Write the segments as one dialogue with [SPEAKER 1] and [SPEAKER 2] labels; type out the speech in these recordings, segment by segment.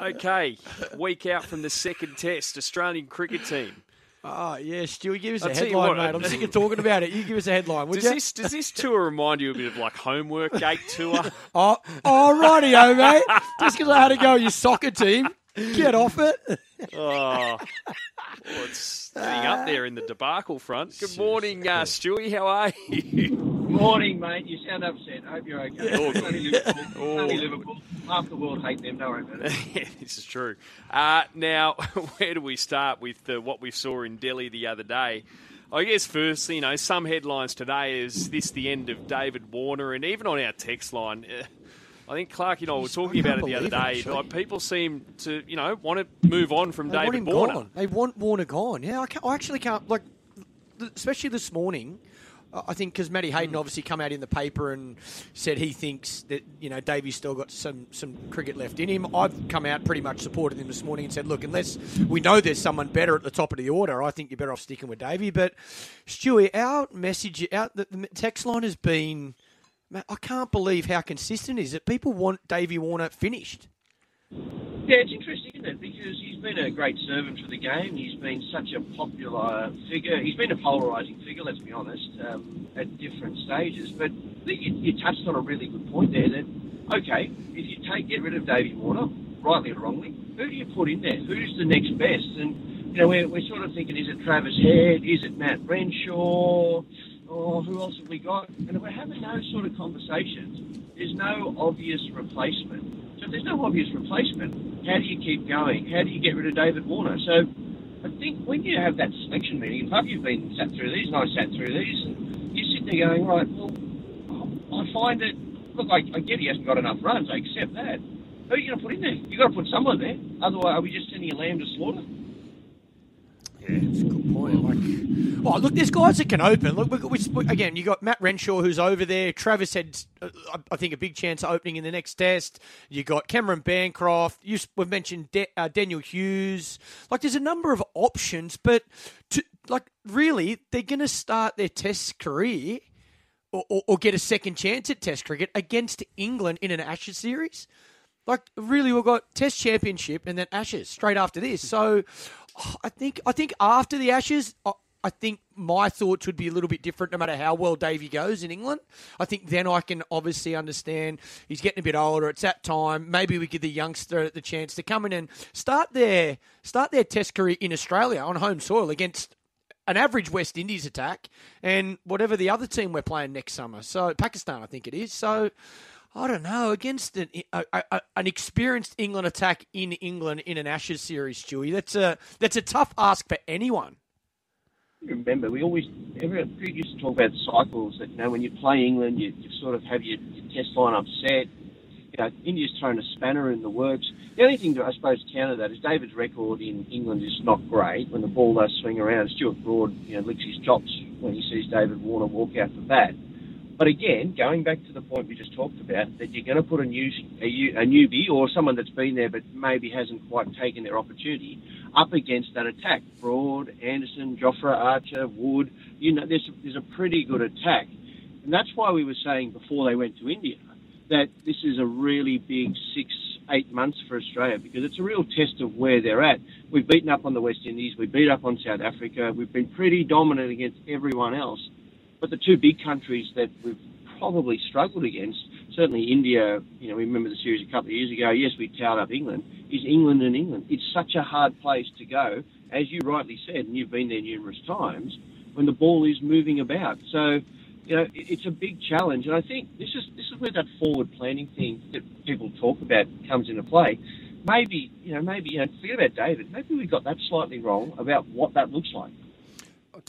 [SPEAKER 1] Okay, week out from the second test, Australian cricket team.
[SPEAKER 2] Oh, yeah, Stewie, give us
[SPEAKER 1] I'll
[SPEAKER 2] a headline,
[SPEAKER 1] what,
[SPEAKER 2] mate. I'm sick of talking about it. You give us a headline, would
[SPEAKER 1] Does
[SPEAKER 2] you?
[SPEAKER 1] this does this tour remind you a bit of like homework gate tour?
[SPEAKER 2] Oh, oh, rightio, mate. Just because I had to go with your soccer team. Get off it.
[SPEAKER 1] Oh, well, it's getting up there in the debacle front. Good morning, uh, Stewie. How are you?
[SPEAKER 3] Morning, mate. You sound upset. I hope you're okay.
[SPEAKER 1] Oh,
[SPEAKER 3] It's only Liverpool. It's
[SPEAKER 1] Oh.
[SPEAKER 3] only Liverpool. Half the world hate them. Don't worry about it.
[SPEAKER 1] yeah, this is true. Uh, now, where do we start with uh, what we saw in Delhi the other day? I guess firstly, you know, some headlines today is this the end of David Warner, and even on our text line, uh, I think Clark, you know, we were talking about it the other
[SPEAKER 2] believe it,
[SPEAKER 1] day. Like people seem to, you know, want to move on from
[SPEAKER 2] They want
[SPEAKER 1] David
[SPEAKER 2] him
[SPEAKER 1] Warner.
[SPEAKER 2] gone. They want Warner gone. Yeah, I, can't, I actually can't. Like, especially this morning. I think because Matty Hayden
[SPEAKER 1] Hmm.
[SPEAKER 2] obviously come out in the paper and said he thinks that you know Davey's still got some some cricket left in him. I've come out pretty much supported him this morning and said, look, unless we know there's someone better at the top of the order, I think you're better off sticking with Davey. But Stewie, our message out the, the text line has been, man, I can't believe how consistent is it. people want Davey Warner finished.
[SPEAKER 3] Yeah, it's interesting, isn't it? Because he's been a great servant for the game. He's been such a popular figure. He's been a polarising figure, let's be honest, um, at different stages. But you, you touched on a really good point there that, okay, if you take get rid of Davey Warner, rightly or wrongly, who do you put in there? Who's the next best? And, you know, we're, we're sort of thinking, is it Travis Head? Is it Matt Renshaw? Or who else have we got? And we're having those sort of conversations. There's no obvious replacement. If there's no obvious replacement, how do you keep going? How do you get rid of David Warner? So I think when you have that selection meeting, and Pup, you've been sat through these, and I sat through these, and you're sitting there going, right, well, I find that, look, I, I get he hasn't got enough runs, I accept that. Who are you going to put in there? You've got to put someone there. Otherwise, are we just sending a lamb to slaughter?
[SPEAKER 2] Yeah, that's a good point. Like, oh, look, there's guys that can open. Look, we, we, again, you got Matt Renshaw who's over there. Travis Head, uh, I- think, a big chance of opening in the next test. You got Cameron Bancroft. You, we've mentioned De- uh, Daniel Hughes. Like, there's a number of options, but to, like, really, they're going to start their Test career or, or, or get a second chance at Test cricket against England in an Ashes series. Like really, we've got Test Championship and then Ashes straight after this. So, I think I think after the Ashes, I, I think my thoughts would be a little bit different. No matter how well Davey goes in England, I think then I can obviously understand he's getting a bit older. It's that time. Maybe we give the youngster the chance to come in and start their start their Test career in Australia on home soil against an average West Indies attack and whatever the other team we're playing next summer. So Pakistan, I think it is. So I don't know against an a, a, an experienced England attack in England in an Ashes series, Stewie. That's a that's a tough ask for anyone.
[SPEAKER 3] remember, we always, everyone used to talk about cycles that, you know, when you play England, you, you sort of have your, your test lineup set. You know, India's thrown a spanner in the works. The only thing to, I suppose, counter that is David's record in England is not great when the ball does swing around. Stuart Broad, you know, licks his chops when he sees David Warner walk out the bat. But again, going back to the point we just talked about, that you're going to put a, new, a, newbie or someone that's been there but maybe hasn't quite taken their opportunity up against that attack. Broad, Anderson, Jofra Archer, Wood, you know, there's, there's a pretty good attack. And that's why we were saying before they went to India that this is a really big six, eight months for Australia because it's a real test of where they're at. We've beaten up on the West Indies, we beat up on South Africa, we've been pretty dominant against everyone else. But the two big countries that we've probably struggled against, certainly India, you know, we remember the series a couple of years ago, yes, we towed up England, is England and England. It's such a hard place to go, as you rightly said, and you've been there numerous times, when the ball is moving about. So, you know, it's a big challenge, and I think this is this is where that forward planning thing that people talk about comes into play. Maybe, you know, maybe you know, forget about David. Maybe we got that slightly wrong about what that looks like.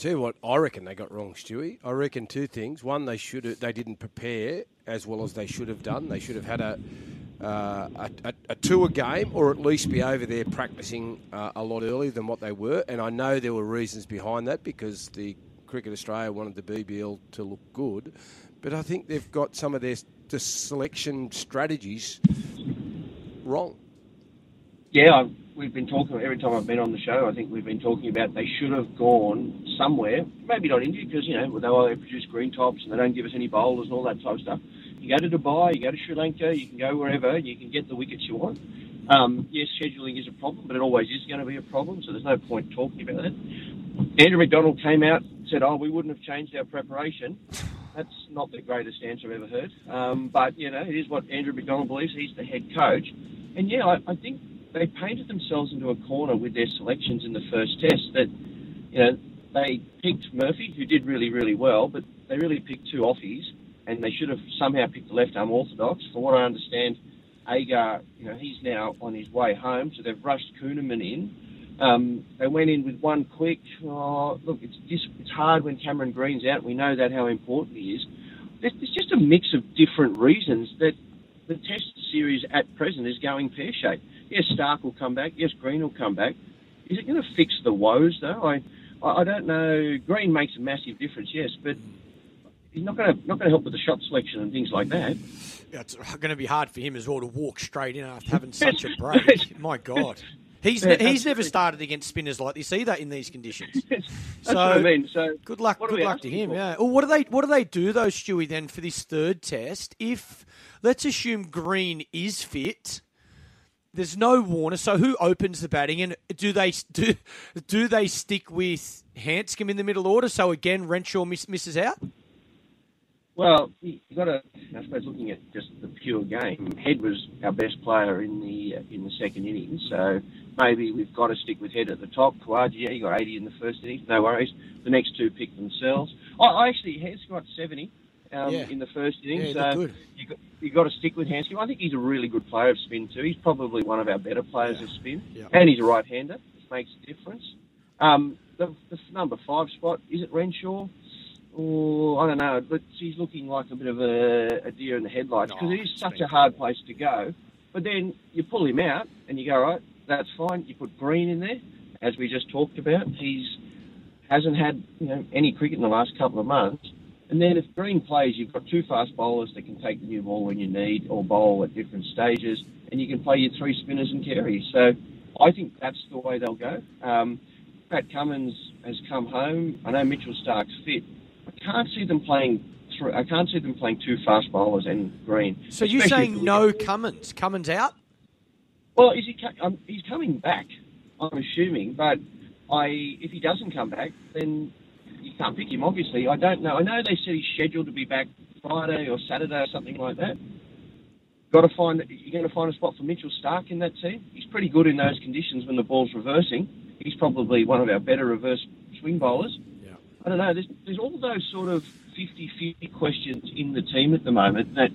[SPEAKER 4] Tell you what I reckon they got wrong, Stewie. I reckon two things. One, they should they didn't prepare as well as they should have done. They should have had a uh, a, a, a tour game, or at least be over there practicing uh, a lot earlier than what they were. And I know there were reasons behind that because the Cricket Australia wanted the BBL to look good, but I think they've got some of their the selection strategies wrong.
[SPEAKER 3] Yeah, I've, we've been talking every time I've been on the show. I think we've been talking about they should have gone somewhere. Maybe not India because you know they only produce green tops and they don't give us any bowlers and all that type of stuff. You go to Dubai, you go to Sri Lanka, you can go wherever, you can get the wickets you want. Um, yes, scheduling is a problem, but it always is going to be a problem, so there's no point talking about it. Andrew McDonald came out said, oh, we wouldn't have changed our preparation. That's not the greatest answer I've ever heard. Um, but, you know, it is what Andrew McDonald believes. He's the head coach. And, yeah, I, I think they painted themselves into a corner with their selections in the first test that, you know, they picked Murphy, who did really, really well, but they really picked two offies, and they should have somehow picked the left arm orthodox. For what I understand, Agar, you know, he's now on his way home, so they've rushed Kuhnemann in. Um, they went in with one quick. Oh, look, it's just, it's hard when Cameron Green's out. We know that how important he is. There's just a mix of different reasons that the Test series at present is going pear shaped. Yes, Stark will come back. Yes, Green will come back. Is it going to fix the woes though? I, I don't know. Green makes a massive difference, yes, but he's not going to not going to help with the shot selection and things like that.
[SPEAKER 2] Yeah, it's going to be hard for him as well to walk straight in after having such a break. My God. He's
[SPEAKER 3] Yeah,
[SPEAKER 2] he's never started against spinners like this either in these conditions. So,
[SPEAKER 3] I mean. So
[SPEAKER 2] Good luck, good luck to him.
[SPEAKER 3] for?
[SPEAKER 2] Yeah. Well, what do they what do they do though, Stewie? Then for this third test, if let's assume Green is fit, there's no Warner. So who opens the batting, and do they do do they stick with Handscomb in the middle order? So again, Renshaw miss, misses out.
[SPEAKER 3] Well, you got to. I suppose looking at just the pure game, Head was our best player in the uh, in the second innings. So maybe we've got to stick with Head at the top. Khawaja, yeah, he got 80 in the first innings. No worries. The next two pick themselves. I, I actually Head's got 70 um,
[SPEAKER 2] Yeah.
[SPEAKER 3] in the first
[SPEAKER 2] Yeah,
[SPEAKER 3] innings. so
[SPEAKER 2] good.
[SPEAKER 3] you got you got to stick with Handscomb. I think he's a really good player of spin too. He's probably one of our better players of spin,
[SPEAKER 2] Yeah.
[SPEAKER 3] and he's a right-hander, which makes a difference. Um, the, the number five spot is it Renshaw? Oh, I don't know, but he's looking like a bit of a, a deer in the headlights because
[SPEAKER 2] Oh,
[SPEAKER 3] it is such a hard place to go. But then you pull him out and you go, right, that's fine. You put Green in there, as we just talked about. He's hasn't had you know any cricket in the last couple of months. And then if Green plays, you've got two fast bowlers that can take the new ball when you need or bowl at different stages, and you can play your three spinners and carries. So I think that's the way they'll go. Um, Pat Cummins has come home. I know Mitchell Stark's fit. I can't see them playing. Three, I can't see them playing two fast bowlers and Green.
[SPEAKER 2] So you're saying no Cummins? Cummins out?
[SPEAKER 3] well, is he? Um, he's coming back. I'm assuming, but I if he doesn't come back, then can't pick him. Obviously, I don't know. I know they said he's scheduled to be back Friday or Saturday or something like that. Got to find. You're going to find a spot for Mitchell Stark in that team. He's pretty good in those conditions when the ball's reversing. He's probably one of our better reverse swing bowlers.
[SPEAKER 2] Yeah.
[SPEAKER 3] I don't know. There's, there's all those sort of 50-50 questions in the team at the moment that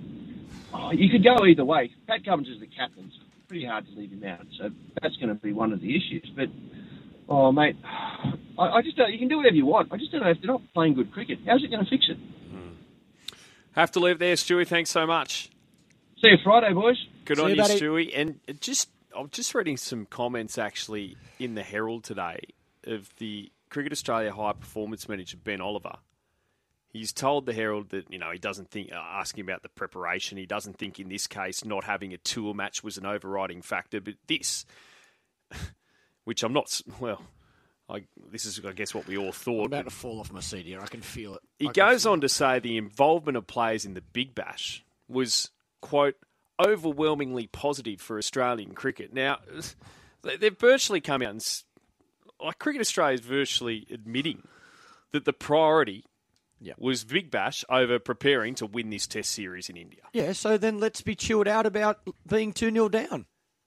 [SPEAKER 3] oh, you could go either way. Pat Cummins is the captain. So it's pretty hard to leave him out. So that's going to be one of the issues. But, oh, mate, I, I just don't, you can do whatever you want. I just don't know if they're not playing good cricket. How's it going to fix it?
[SPEAKER 1] Have to leave there, Stewie. Thanks so much.
[SPEAKER 3] See you Friday, boys.
[SPEAKER 1] Good
[SPEAKER 2] See
[SPEAKER 1] on
[SPEAKER 2] you,
[SPEAKER 1] you,
[SPEAKER 2] buddy.
[SPEAKER 1] Stewie. And just, I'm just reading some comments actually in the Herald today of the Cricket Australia high performance manager Ben Oliver. He's told the Herald that you know he doesn't think uh, asking about the preparation. He doesn't think in this case not having a tour match was an overriding factor. But this, which I'm not well, I, this is I guess what we all thought.
[SPEAKER 2] I'm about to fall off my seat here. I can feel it.
[SPEAKER 1] He
[SPEAKER 2] I
[SPEAKER 1] goes on to say the involvement of players in the Big Bash was, quote, overwhelmingly positive for Australian cricket. Now, they- they've virtually come out and, like, Cricket Australia is virtually admitting that the priority
[SPEAKER 2] Yep.
[SPEAKER 1] was Big Bash over preparing to win this Test series in India.
[SPEAKER 2] Yeah, so then let's be chilled out about being 2 0 down.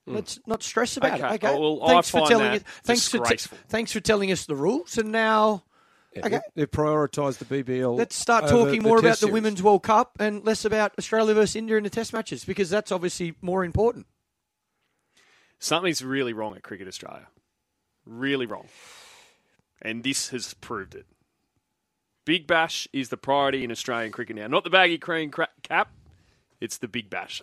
[SPEAKER 2] Mm. Let's not stress about
[SPEAKER 1] Okay,
[SPEAKER 2] it. Okay.
[SPEAKER 1] Oh, well, I
[SPEAKER 2] thanks for
[SPEAKER 1] find
[SPEAKER 2] telling
[SPEAKER 1] that
[SPEAKER 2] us. Thanks for, te-
[SPEAKER 1] disgraceful.
[SPEAKER 2] thanks for telling us the rules. And now Okay.
[SPEAKER 4] They've prioritised the BBL.
[SPEAKER 2] let's start talking more
[SPEAKER 4] Test
[SPEAKER 2] about the. Women's World Cup and less about Australia versus India in the Test matches because that's obviously more important.
[SPEAKER 1] Something's really wrong at Cricket Australia. Really wrong. And this has proved it. Big Bash is the priority in Australian cricket now. Not the baggy cream cra- cap, it's the Big Bash.